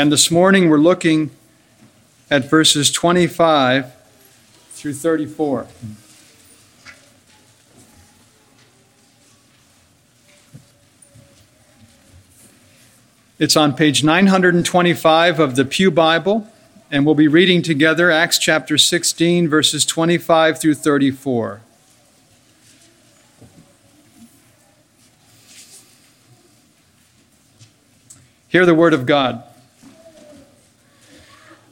And this morning we're looking at verses 25 through 34. It's on page 925 of the Pew Bible and we'll be reading together Acts chapter 16, verses 25 through 34. Hear the word of God.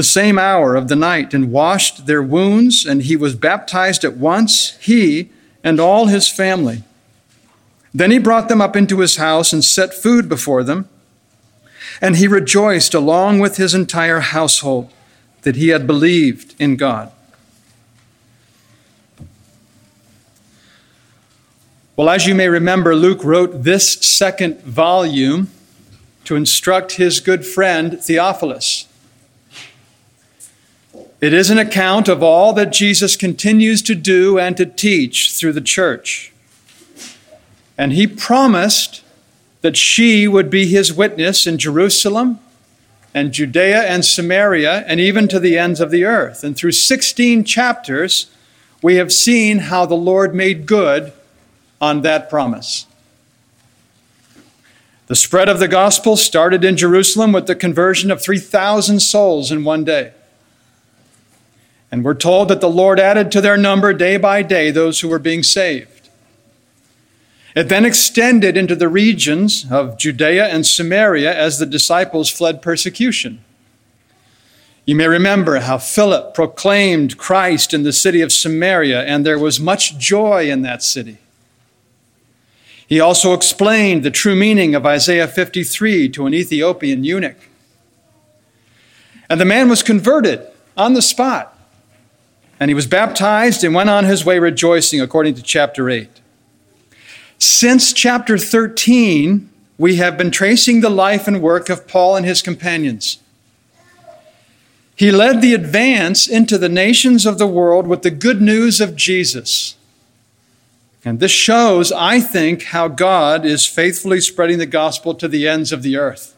the same hour of the night and washed their wounds, and he was baptized at once, he and all his family. Then he brought them up into his house and set food before them. And he rejoiced along with his entire household that he had believed in God. Well, as you may remember, Luke wrote this second volume to instruct his good friend Theophilus. It is an account of all that Jesus continues to do and to teach through the church. And he promised that she would be his witness in Jerusalem and Judea and Samaria and even to the ends of the earth. And through 16 chapters, we have seen how the Lord made good on that promise. The spread of the gospel started in Jerusalem with the conversion of 3,000 souls in one day. And we're told that the Lord added to their number day by day those who were being saved. It then extended into the regions of Judea and Samaria as the disciples fled persecution. You may remember how Philip proclaimed Christ in the city of Samaria, and there was much joy in that city. He also explained the true meaning of Isaiah 53 to an Ethiopian eunuch. And the man was converted on the spot, and he was baptized and went on his way rejoicing, according to chapter 8. Since chapter 13, we have been tracing the life and work of Paul and his companions. He led the advance into the nations of the world with the good news of Jesus. And this shows, I think, how God is faithfully spreading the gospel to the ends of the earth.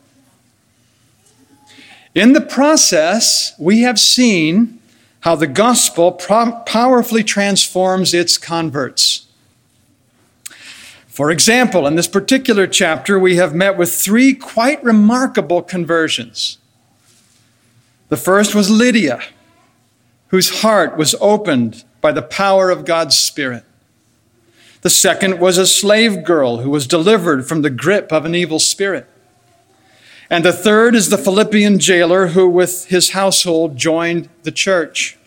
In the process, we have seen how the gospel powerfully transforms its converts. For example, in this particular chapter, we have met with three quite remarkable conversions. The first was Lydia, whose heart was opened by the power of God's Spirit. The second was a slave girl who was delivered from the grip of an evil spirit. And the third is the Philippian jailer who, with his household, joined the church.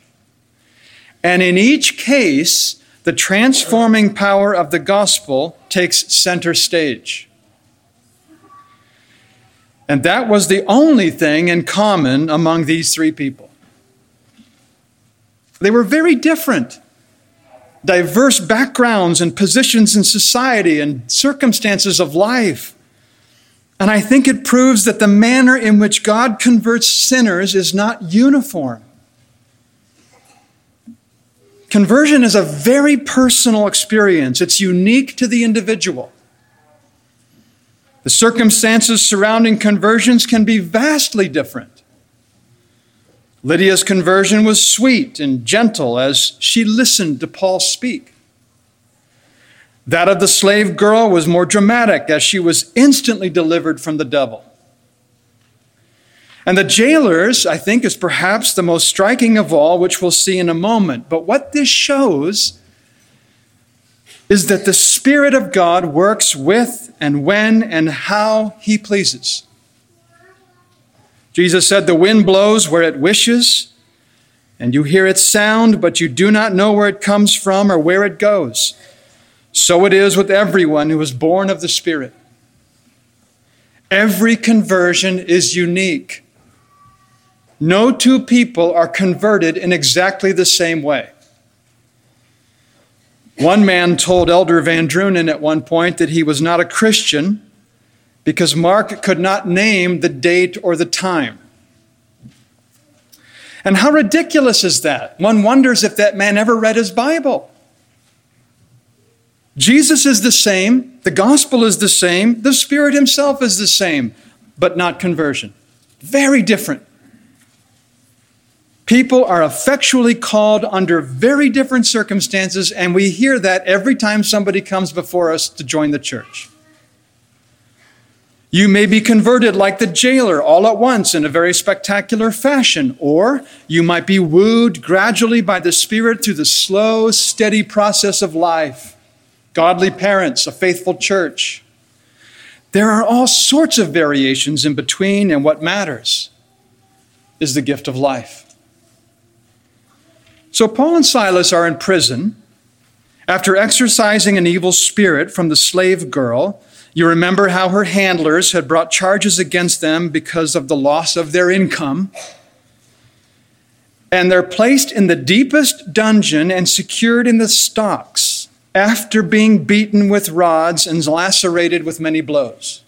And in each case, the transforming power of the gospel takes center stage. And that was the only thing in common among these three people. They were very different, diverse backgrounds and positions in society and circumstances of life. And I think it proves that the manner in which God converts sinners is not uniform. Conversion is a very personal experience, it's unique to the individual. The circumstances surrounding conversions can be vastly different. Lydia's conversion was sweet and gentle as she listened to Paul speak. That of the slave girl was more dramatic as she was instantly delivered from the devil. And the jailer's, I think, is perhaps the most striking of all, which we'll see in a moment. But what this shows is that the Spirit of God works with and when and how He pleases. Jesus said, The wind blows where it wishes, and you hear its sound, but you do not know where it comes from or where it goes. So it is with everyone who is born of the Spirit. Every conversion is unique. No two people are converted in exactly the same way. One man told Elder Van Drunen at one point that he was not a Christian because Mark could not name the date or the time. And how ridiculous is that? One wonders if that man ever read his Bible. Jesus is the same, the gospel is the same, the Spirit Himself is the same, but not conversion. Very different. People are effectually called under very different circumstances, and we hear that every time somebody comes before us to join the church. You may be converted like the jailer all at once in a very spectacular fashion, or you might be wooed gradually by the Spirit through the slow, steady process of life. Godly parents, a faithful church. There are all sorts of variations in between, and what matters is the gift of life. So Paul and Silas are in prison after exorcising an evil spirit from the slave girl. You remember how her handlers had brought charges against them because of the loss of their income. And they're placed in the deepest dungeon and secured in the stocks after being beaten with rods and lacerated with many blows.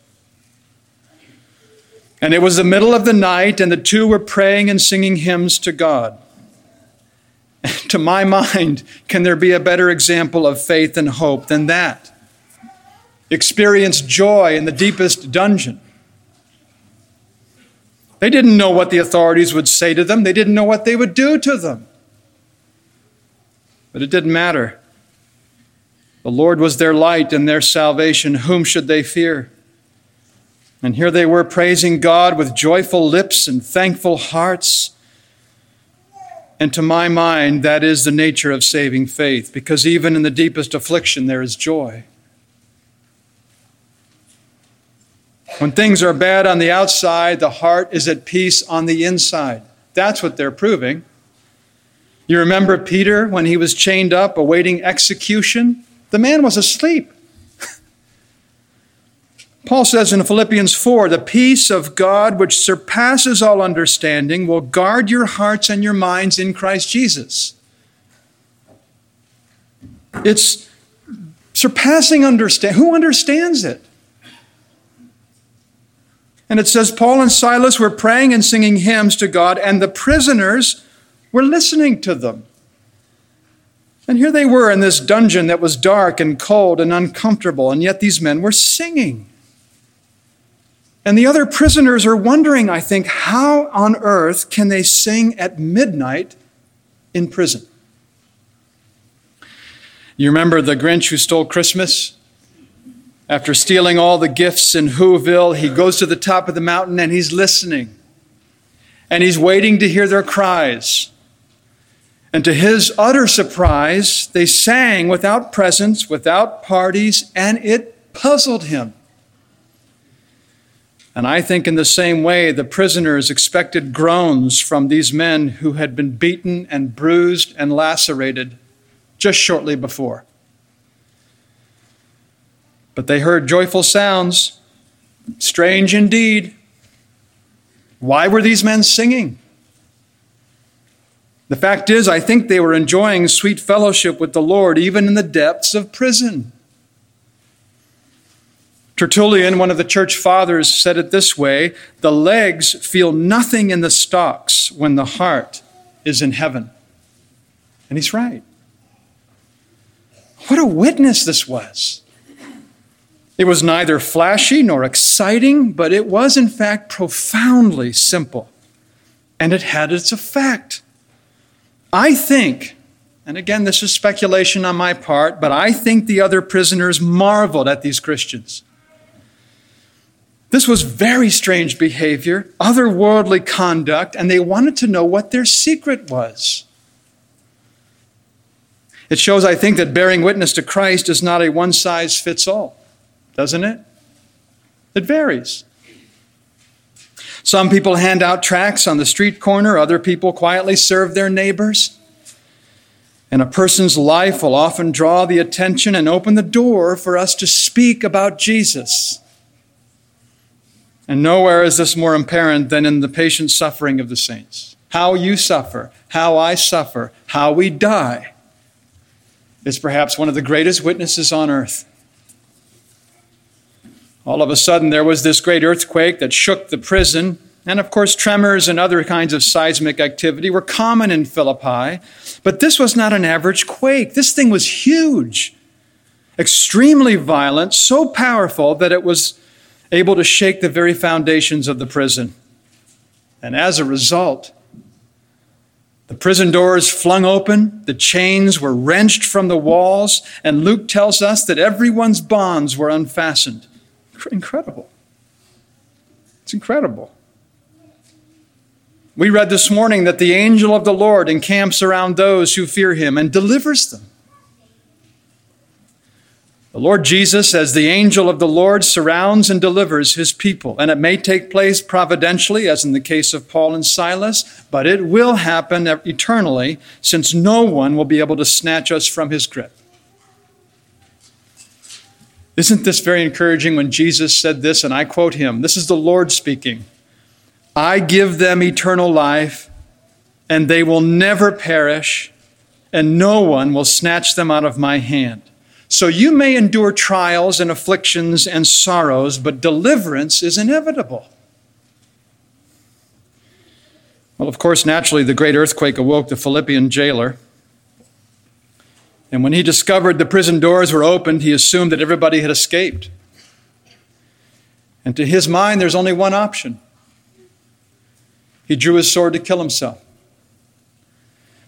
And it was the middle of the night, and the two were praying and singing hymns to God. to my mind, can there be a better example of faith and hope than that? Experience joy in the deepest dungeon. They didn't know what the authorities would say to them, they didn't know what they would do to them. But it didn't matter. The Lord was their light and their salvation. Whom should they fear? And here they were praising God with joyful lips and thankful hearts. And to my mind, that is the nature of saving faith, because even in the deepest affliction, there is joy. When things are bad on the outside, the heart is at peace on the inside. That's what they're proving. You remember Peter when he was chained up awaiting execution? The man was asleep. Paul says in Philippians 4 the peace of God, which surpasses all understanding, will guard your hearts and your minds in Christ Jesus. It's surpassing understand. Who understands it? And it says Paul and Silas were praying and singing hymns to God, and the prisoners were listening to them. And here they were in this dungeon that was dark and cold and uncomfortable, and yet these men were singing. And the other prisoners are wondering, I think, how on earth can they sing at midnight in prison? You remember the Grinch who stole Christmas? After stealing all the gifts in Whoville, he goes to the top of the mountain and he's listening. And he's waiting to hear their cries. And to his utter surprise, they sang without presents, without parties, and it puzzled him. And I think in the same way, the prisoners expected groans from these men who had been beaten and bruised and lacerated just shortly before. But they heard joyful sounds. Strange indeed. Why were these men singing? The fact is, I think they were enjoying sweet fellowship with the Lord even in the depths of prison. Tertullian, one of the church fathers, said it this way The legs feel nothing in the stocks when the heart is in heaven. And he's right. What a witness this was. It was neither flashy nor exciting, but it was, in fact, profoundly simple. And it had its effect. I think and again, this is speculation on my part, but I think the other prisoners marveled at these Christians. This was very strange behavior, otherworldly conduct, and they wanted to know what their secret was. It shows, I think, that bearing witness to Christ is not a one size fits all, doesn't it? It varies. Some people hand out tracts on the street corner, other people quietly serve their neighbors. And a person's life will often draw the attention and open the door for us to speak about Jesus. And nowhere is this more apparent than in the patient suffering of the saints. How you suffer, how I suffer, how we die is perhaps one of the greatest witnesses on earth. All of a sudden, there was this great earthquake that shook the prison and of course, tremors and other kinds of seismic activity were common in Philippi. But this was not an average quake. This thing was huge, extremely violent, so powerful that it was able to shake the very foundations of the prison. And as a result, the prison doors flung open, the chains were wrenched from the walls, and Luke tells us that everyone's bonds were unfastened. Incredible. It's incredible. We read this morning that the angel of the Lord encamps around those who fear him and delivers them. The Lord Jesus, as the angel of the Lord, surrounds and delivers his people. And it may take place providentially, as in the case of Paul and Silas, but it will happen eternally, since no one will be able to snatch us from his grip. Isn't this very encouraging when Jesus said this, and I quote him? This is the Lord speaking. I give them eternal life, and they will never perish, and no one will snatch them out of my hand. So you may endure trials and afflictions and sorrows, but deliverance is inevitable. Well, of course, naturally, the great earthquake awoke the Philippian jailer. And when he discovered the prison doors were opened, he assumed that everybody had escaped. And to his mind, there's only one option he drew his sword to kill himself.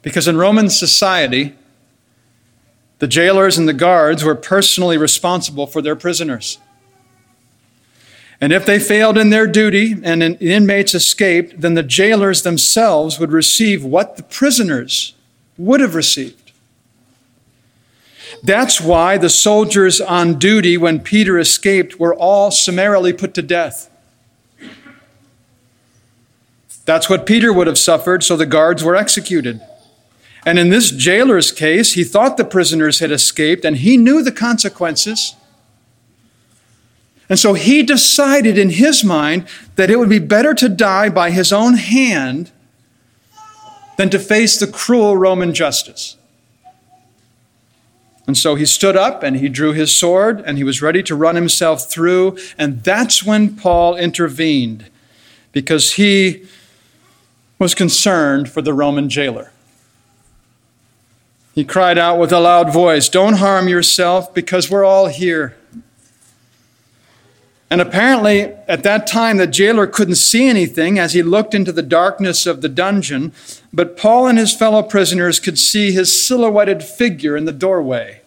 Because in Roman society, the jailers and the guards were personally responsible for their prisoners. And if they failed in their duty and inmates escaped, then the jailers themselves would receive what the prisoners would have received. That's why the soldiers on duty when Peter escaped were all summarily put to death. That's what Peter would have suffered, so the guards were executed. And in this jailer's case, he thought the prisoners had escaped and he knew the consequences. And so he decided in his mind that it would be better to die by his own hand than to face the cruel Roman justice. And so he stood up and he drew his sword and he was ready to run himself through. And that's when Paul intervened because he was concerned for the Roman jailer. He cried out with a loud voice, Don't harm yourself because we're all here. And apparently, at that time, the jailer couldn't see anything as he looked into the darkness of the dungeon, but Paul and his fellow prisoners could see his silhouetted figure in the doorway.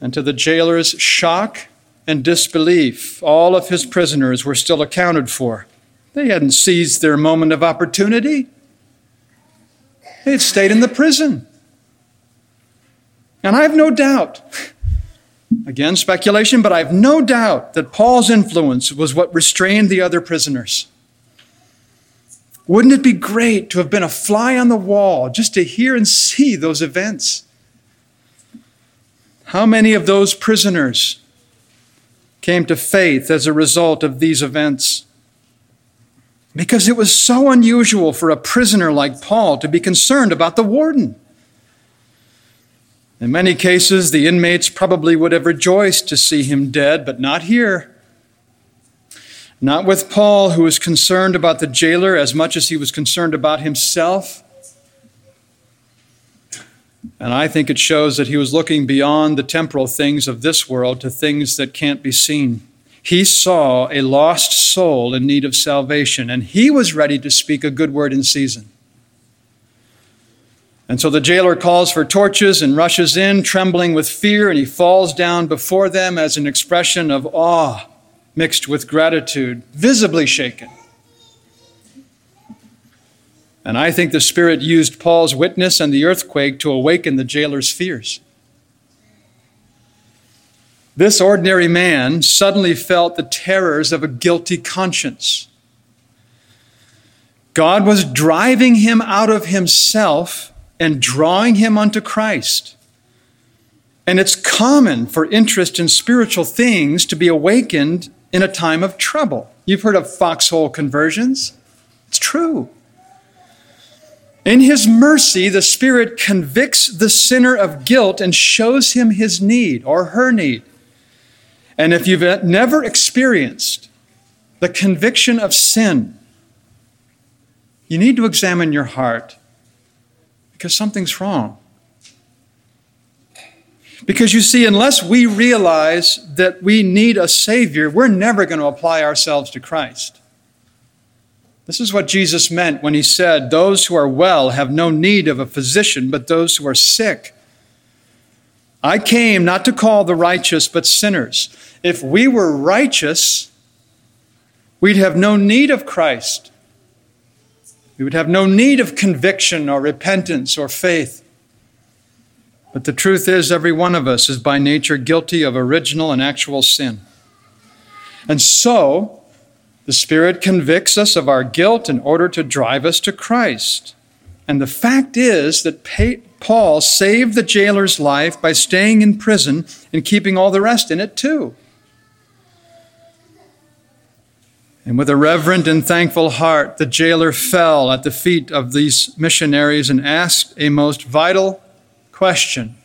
And to the jailer's shock and disbelief, all of his prisoners were still accounted for. They hadn't seized their moment of opportunity. They had stayed in the prison. And I have no doubt, again, speculation, but I have no doubt that Paul's influence was what restrained the other prisoners. Wouldn't it be great to have been a fly on the wall just to hear and see those events? How many of those prisoners came to faith as a result of these events? because it was so unusual for a prisoner like Paul to be concerned about the warden. In many cases, the inmates probably would have rejoiced to see him dead, but not here. Not with Paul, who was concerned about the jailer as much as he was concerned about himself. And I think it shows that he was looking beyond the temporal things of this world to things that can't be seen. He saw a lost soul in need of salvation, and he was ready to speak a good word in season. And so the jailer calls for torches and rushes in, trembling with fear, and he falls down before them as an expression of awe mixed with gratitude, visibly shaken. And I think the Spirit used Paul's witness and the earthquake to awaken the jailer's fears. This ordinary man suddenly felt the terrors of a guilty conscience. God was driving him out of himself and drawing him unto Christ. And it's common for interest in spiritual things to be awakened in a time of trouble. You've heard of foxhole conversions. It's true. In his mercy, the Spirit convicts the sinner of guilt and shows him his need or her need. And if you've never experienced the conviction of sin, you need to examine your heart because something's wrong. Because you see, unless we realize that we need a Savior, we're never going to apply ourselves to Christ. This is what Jesus meant when he said, Those who are well have no need of a physician, but those who are sick. I came not to call the righteous, but sinners. If we were righteous, we'd have no need of Christ. We would have no need of conviction or repentance or faith. But the truth is, every one of us is by nature guilty of original and actual sin. And so, the Spirit convicts us of our guilt in order to drive us to Christ. And the fact is that Paul saved the jailer's life by staying in prison and keeping all the rest in it too. And with a reverent and thankful heart, the jailer fell at the feet of these missionaries and asked a most vital question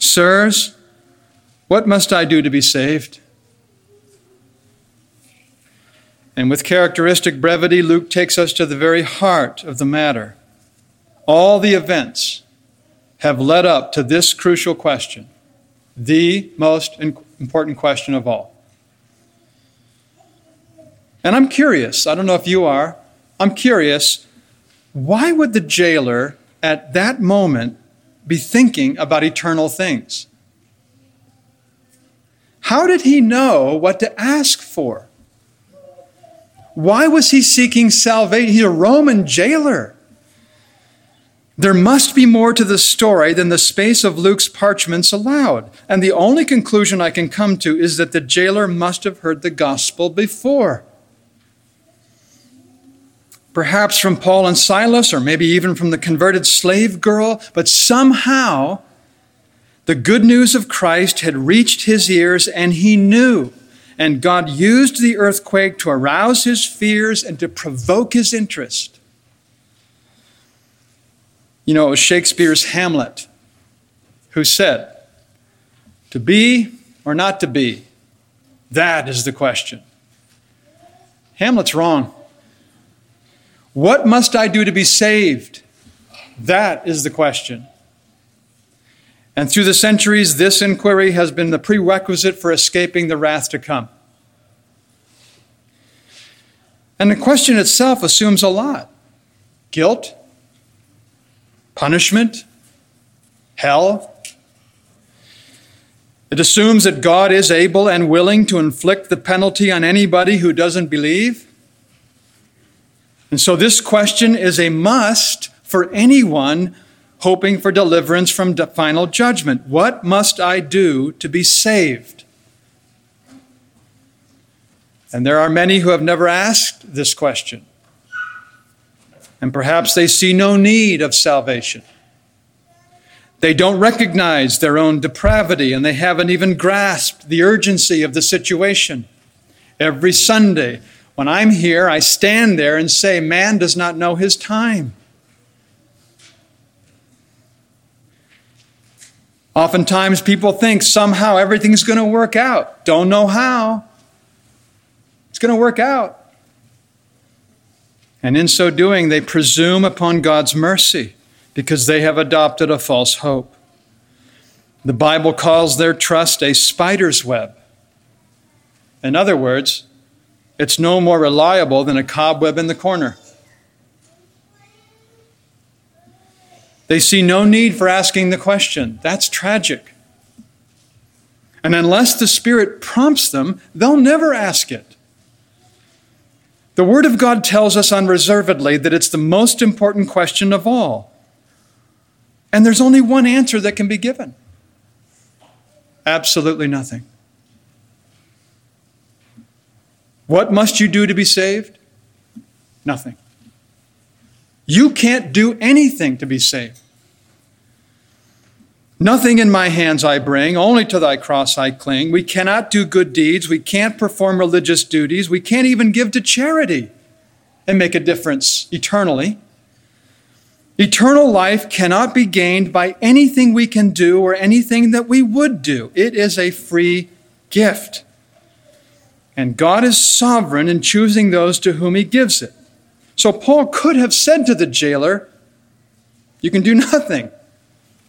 Sirs, what must I do to be saved? And with characteristic brevity, Luke takes us to the very heart of the matter. All the events have led up to this crucial question, the most important question of all. And I'm curious, I don't know if you are, I'm curious, why would the jailer at that moment be thinking about eternal things? How did he know what to ask for? Why was he seeking salvation? He's a Roman jailer. There must be more to the story than the space of Luke's parchments allowed. And the only conclusion I can come to is that the jailer must have heard the gospel before perhaps from Paul and Silas, or maybe even from the converted slave girl, but somehow the good news of Christ had reached his ears and he knew. And God used the earthquake to arouse his fears and to provoke his interest. You know, it was Shakespeare's Hamlet who said, To be or not to be, that is the question. Hamlet's wrong. What must I do to be saved? That is the question. And through the centuries, this inquiry has been the prerequisite for escaping the wrath to come. And the question itself assumes a lot guilt, punishment, hell. It assumes that God is able and willing to inflict the penalty on anybody who doesn't believe. And so this question is a must for anyone hoping for deliverance from the final judgment. What must I do to be saved? And there are many who have never asked this question. And perhaps they see no need of salvation. They don't recognize their own depravity and they haven't even grasped the urgency of the situation. Every Sunday, when I'm here, I stand there and say, Man does not know his time. Oftentimes people think somehow everything's going to work out. Don't know how. It's going to work out. And in so doing, they presume upon God's mercy because they have adopted a false hope. The Bible calls their trust a spider's web. In other words, it's no more reliable than a cobweb in the corner. They see no need for asking the question. That's tragic. And unless the Spirit prompts them, they'll never ask it. The Word of God tells us unreservedly that it's the most important question of all. And there's only one answer that can be given absolutely nothing. What must you do to be saved? Nothing. You can't do anything to be saved. Nothing in my hands I bring, only to thy cross I cling. We cannot do good deeds. We can't perform religious duties. We can't even give to charity and make a difference eternally. Eternal life cannot be gained by anything we can do or anything that we would do. It is a free gift. And God is sovereign in choosing those to whom He gives it. So Paul could have said to the jailer, You can do nothing.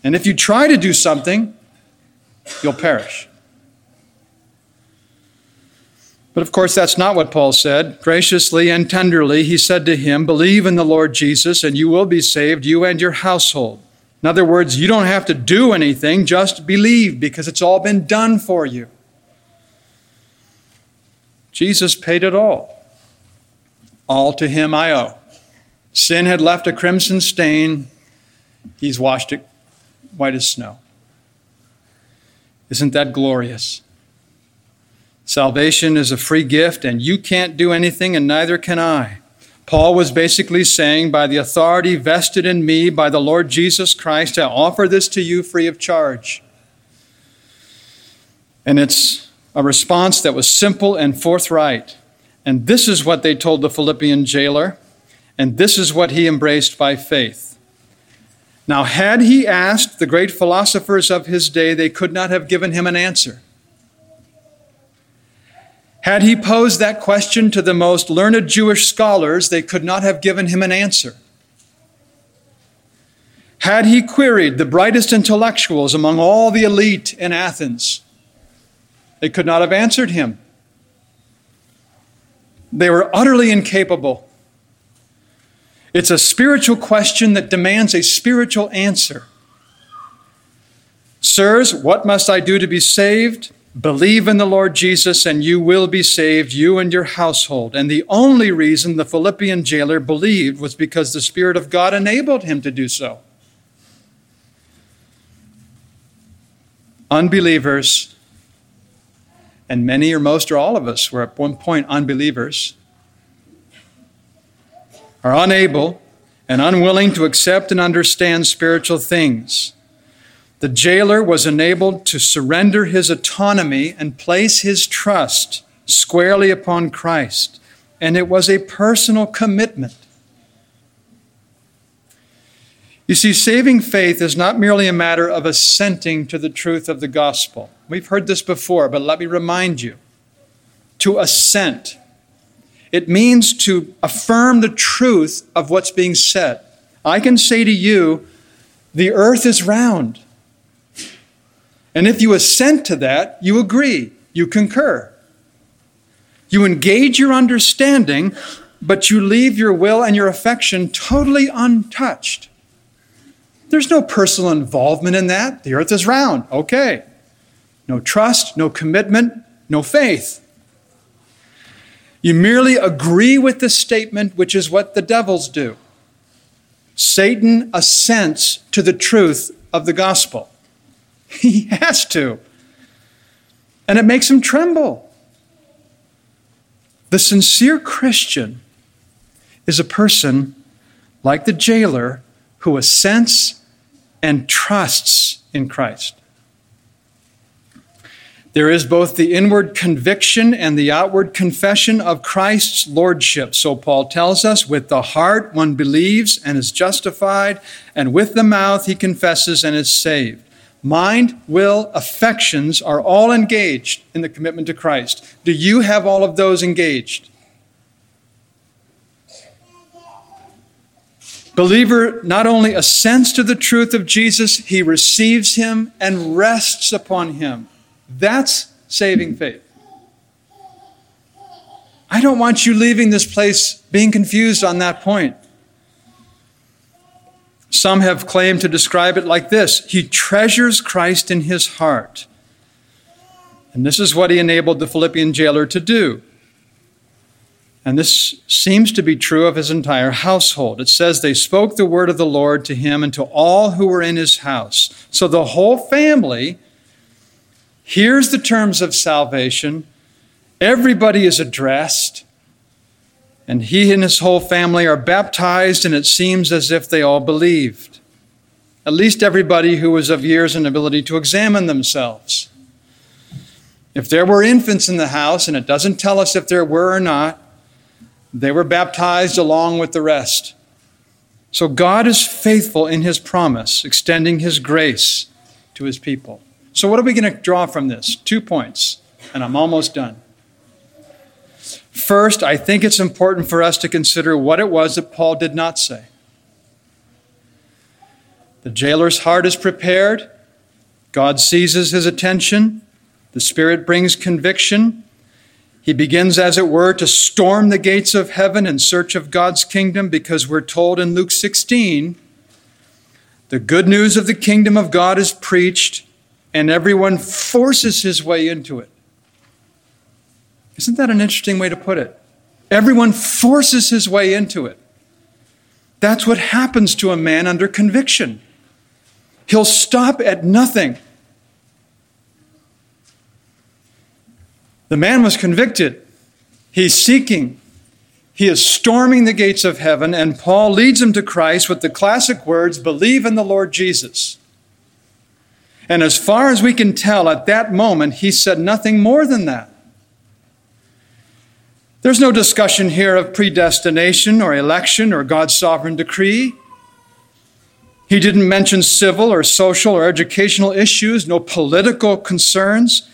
And if you try to do something, you'll perish. But of course, that's not what Paul said. Graciously and tenderly, he said to him, Believe in the Lord Jesus, and you will be saved, you and your household. In other words, you don't have to do anything, just believe, because it's all been done for you. Jesus paid it all. All to him I owe. Sin had left a crimson stain, he's washed it white as snow. Isn't that glorious? Salvation is a free gift, and you can't do anything, and neither can I. Paul was basically saying, by the authority vested in me by the Lord Jesus Christ, I offer this to you free of charge. And it's a response that was simple and forthright. And this is what they told the Philippian jailer, and this is what he embraced by faith. Now, had he asked the great philosophers of his day, they could not have given him an answer. Had he posed that question to the most learned Jewish scholars, they could not have given him an answer. Had he queried the brightest intellectuals among all the elite in Athens, they could not have answered him. They were utterly incapable. It's a spiritual question that demands a spiritual answer. Sirs, what must I do to be saved? Believe in the Lord Jesus, and you will be saved, you and your household. And the only reason the Philippian jailer believed was because the Spirit of God enabled him to do so. Unbelievers, and many or most or all of us were at one point unbelievers, are unable and unwilling to accept and understand spiritual things. The jailer was enabled to surrender his autonomy and place his trust squarely upon Christ, and it was a personal commitment. You see, saving faith is not merely a matter of assenting to the truth of the gospel. We've heard this before, but let me remind you. To assent it means to affirm the truth of what's being said. I can say to you, the earth is round. And if you assent to that, you agree, you concur. You engage your understanding, but you leave your will and your affection totally untouched. There's no personal involvement in that. The earth is round. Okay. No trust, no commitment, no faith. You merely agree with the statement, which is what the devils do. Satan assents to the truth of the gospel. He has to. And it makes him tremble. The sincere Christian is a person like the jailer who assents and trusts in Christ. There is both the inward conviction and the outward confession of Christ's lordship. So Paul tells us with the heart one believes and is justified, and with the mouth he confesses and is saved. mind, will, affections are all engaged in the commitment to Christ. Do you have all of those engaged? Believer not only assents to the truth of Jesus, he receives him and rests upon him. That's saving faith. I don't want you leaving this place being confused on that point. Some have claimed to describe it like this He treasures Christ in his heart. And this is what he enabled the Philippian jailer to do. And this seems to be true of his entire household. It says they spoke the word of the Lord to him and to all who were in his house. So the whole family hears the terms of salvation. Everybody is addressed. And he and his whole family are baptized, and it seems as if they all believed. At least everybody who was of years and ability to examine themselves. If there were infants in the house, and it doesn't tell us if there were or not, they were baptized along with the rest. So God is faithful in his promise, extending his grace to his people. So, what are we going to draw from this? Two points, and I'm almost done. First, I think it's important for us to consider what it was that Paul did not say. The jailer's heart is prepared, God seizes his attention, the Spirit brings conviction, he begins, as it were, to storm the gates of heaven in search of God's kingdom because we're told in Luke 16 the good news of the kingdom of God is preached and everyone forces his way into it. Isn't that an interesting way to put it? Everyone forces his way into it. That's what happens to a man under conviction. He'll stop at nothing The man was convicted. He's seeking. He is storming the gates of heaven, and Paul leads him to Christ with the classic words believe in the Lord Jesus. And as far as we can tell, at that moment, he said nothing more than that. There's no discussion here of predestination or election or God's sovereign decree. He didn't mention civil or social or educational issues, no political concerns.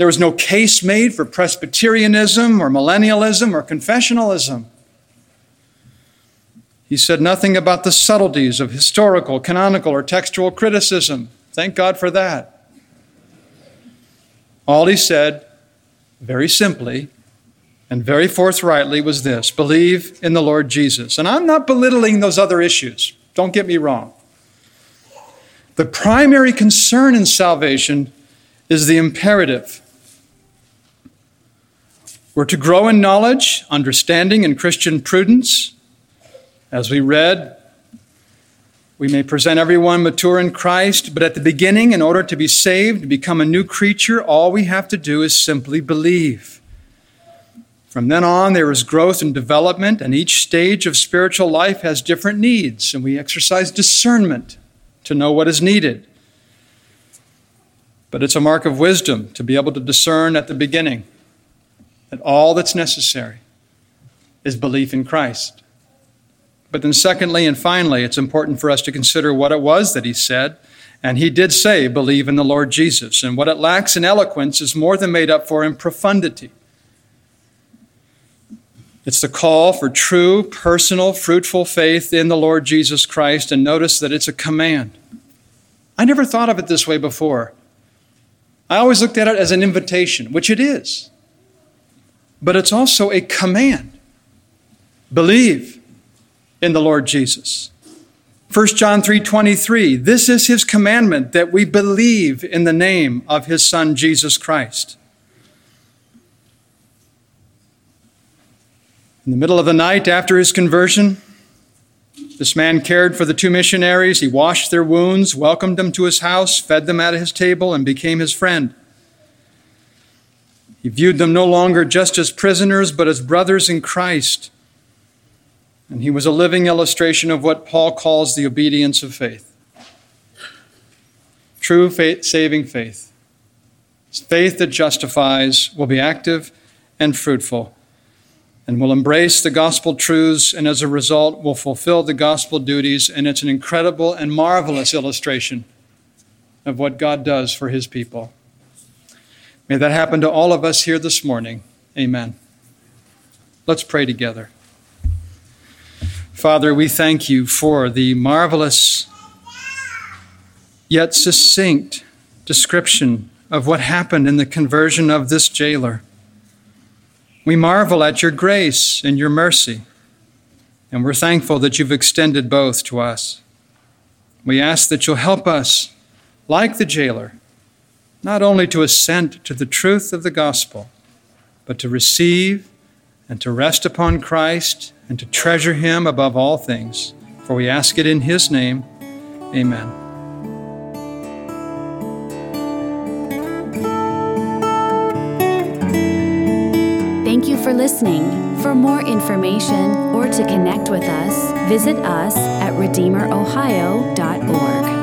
There was no case made for Presbyterianism or millennialism or confessionalism. He said nothing about the subtleties of historical, canonical, or textual criticism. Thank God for that. All he said, very simply and very forthrightly, was this believe in the Lord Jesus. And I'm not belittling those other issues, don't get me wrong. The primary concern in salvation is the imperative we're to grow in knowledge, understanding, and Christian prudence. As we read, we may present everyone mature in Christ, but at the beginning, in order to be saved, to become a new creature, all we have to do is simply believe. From then on, there is growth and development, and each stage of spiritual life has different needs, and we exercise discernment to know what is needed. But it's a mark of wisdom to be able to discern at the beginning that all that's necessary is belief in Christ. But then, secondly and finally, it's important for us to consider what it was that he said. And he did say, believe in the Lord Jesus. And what it lacks in eloquence is more than made up for in profundity. It's the call for true, personal, fruitful faith in the Lord Jesus Christ. And notice that it's a command. I never thought of it this way before. I always looked at it as an invitation, which it is but it's also a command. Believe in the Lord Jesus. 1 John 3:23 This is his commandment that we believe in the name of his son Jesus Christ. In the middle of the night after his conversion, this man cared for the two missionaries. He washed their wounds, welcomed them to his house, fed them at his table, and became his friend. He viewed them no longer just as prisoners, but as brothers in Christ. And he was a living illustration of what Paul calls the obedience of faith. True faith, saving faith. Faith that justifies will be active and fruitful and will embrace the gospel truths and as a result will fulfill the gospel duties. And it's an incredible and marvelous illustration of what God does for his people. May that happen to all of us here this morning. Amen. Let's pray together. Father, we thank you for the marvelous yet succinct description of what happened in the conversion of this jailer. We marvel at your grace and your mercy, and we're thankful that you've extended both to us. We ask that you'll help us, like the jailer, not only to assent to the truth of the gospel, but to receive and to rest upon Christ and to treasure him above all things. For we ask it in his name. Amen. Thank you for listening. For more information or to connect with us, visit us at RedeemerOhio.org.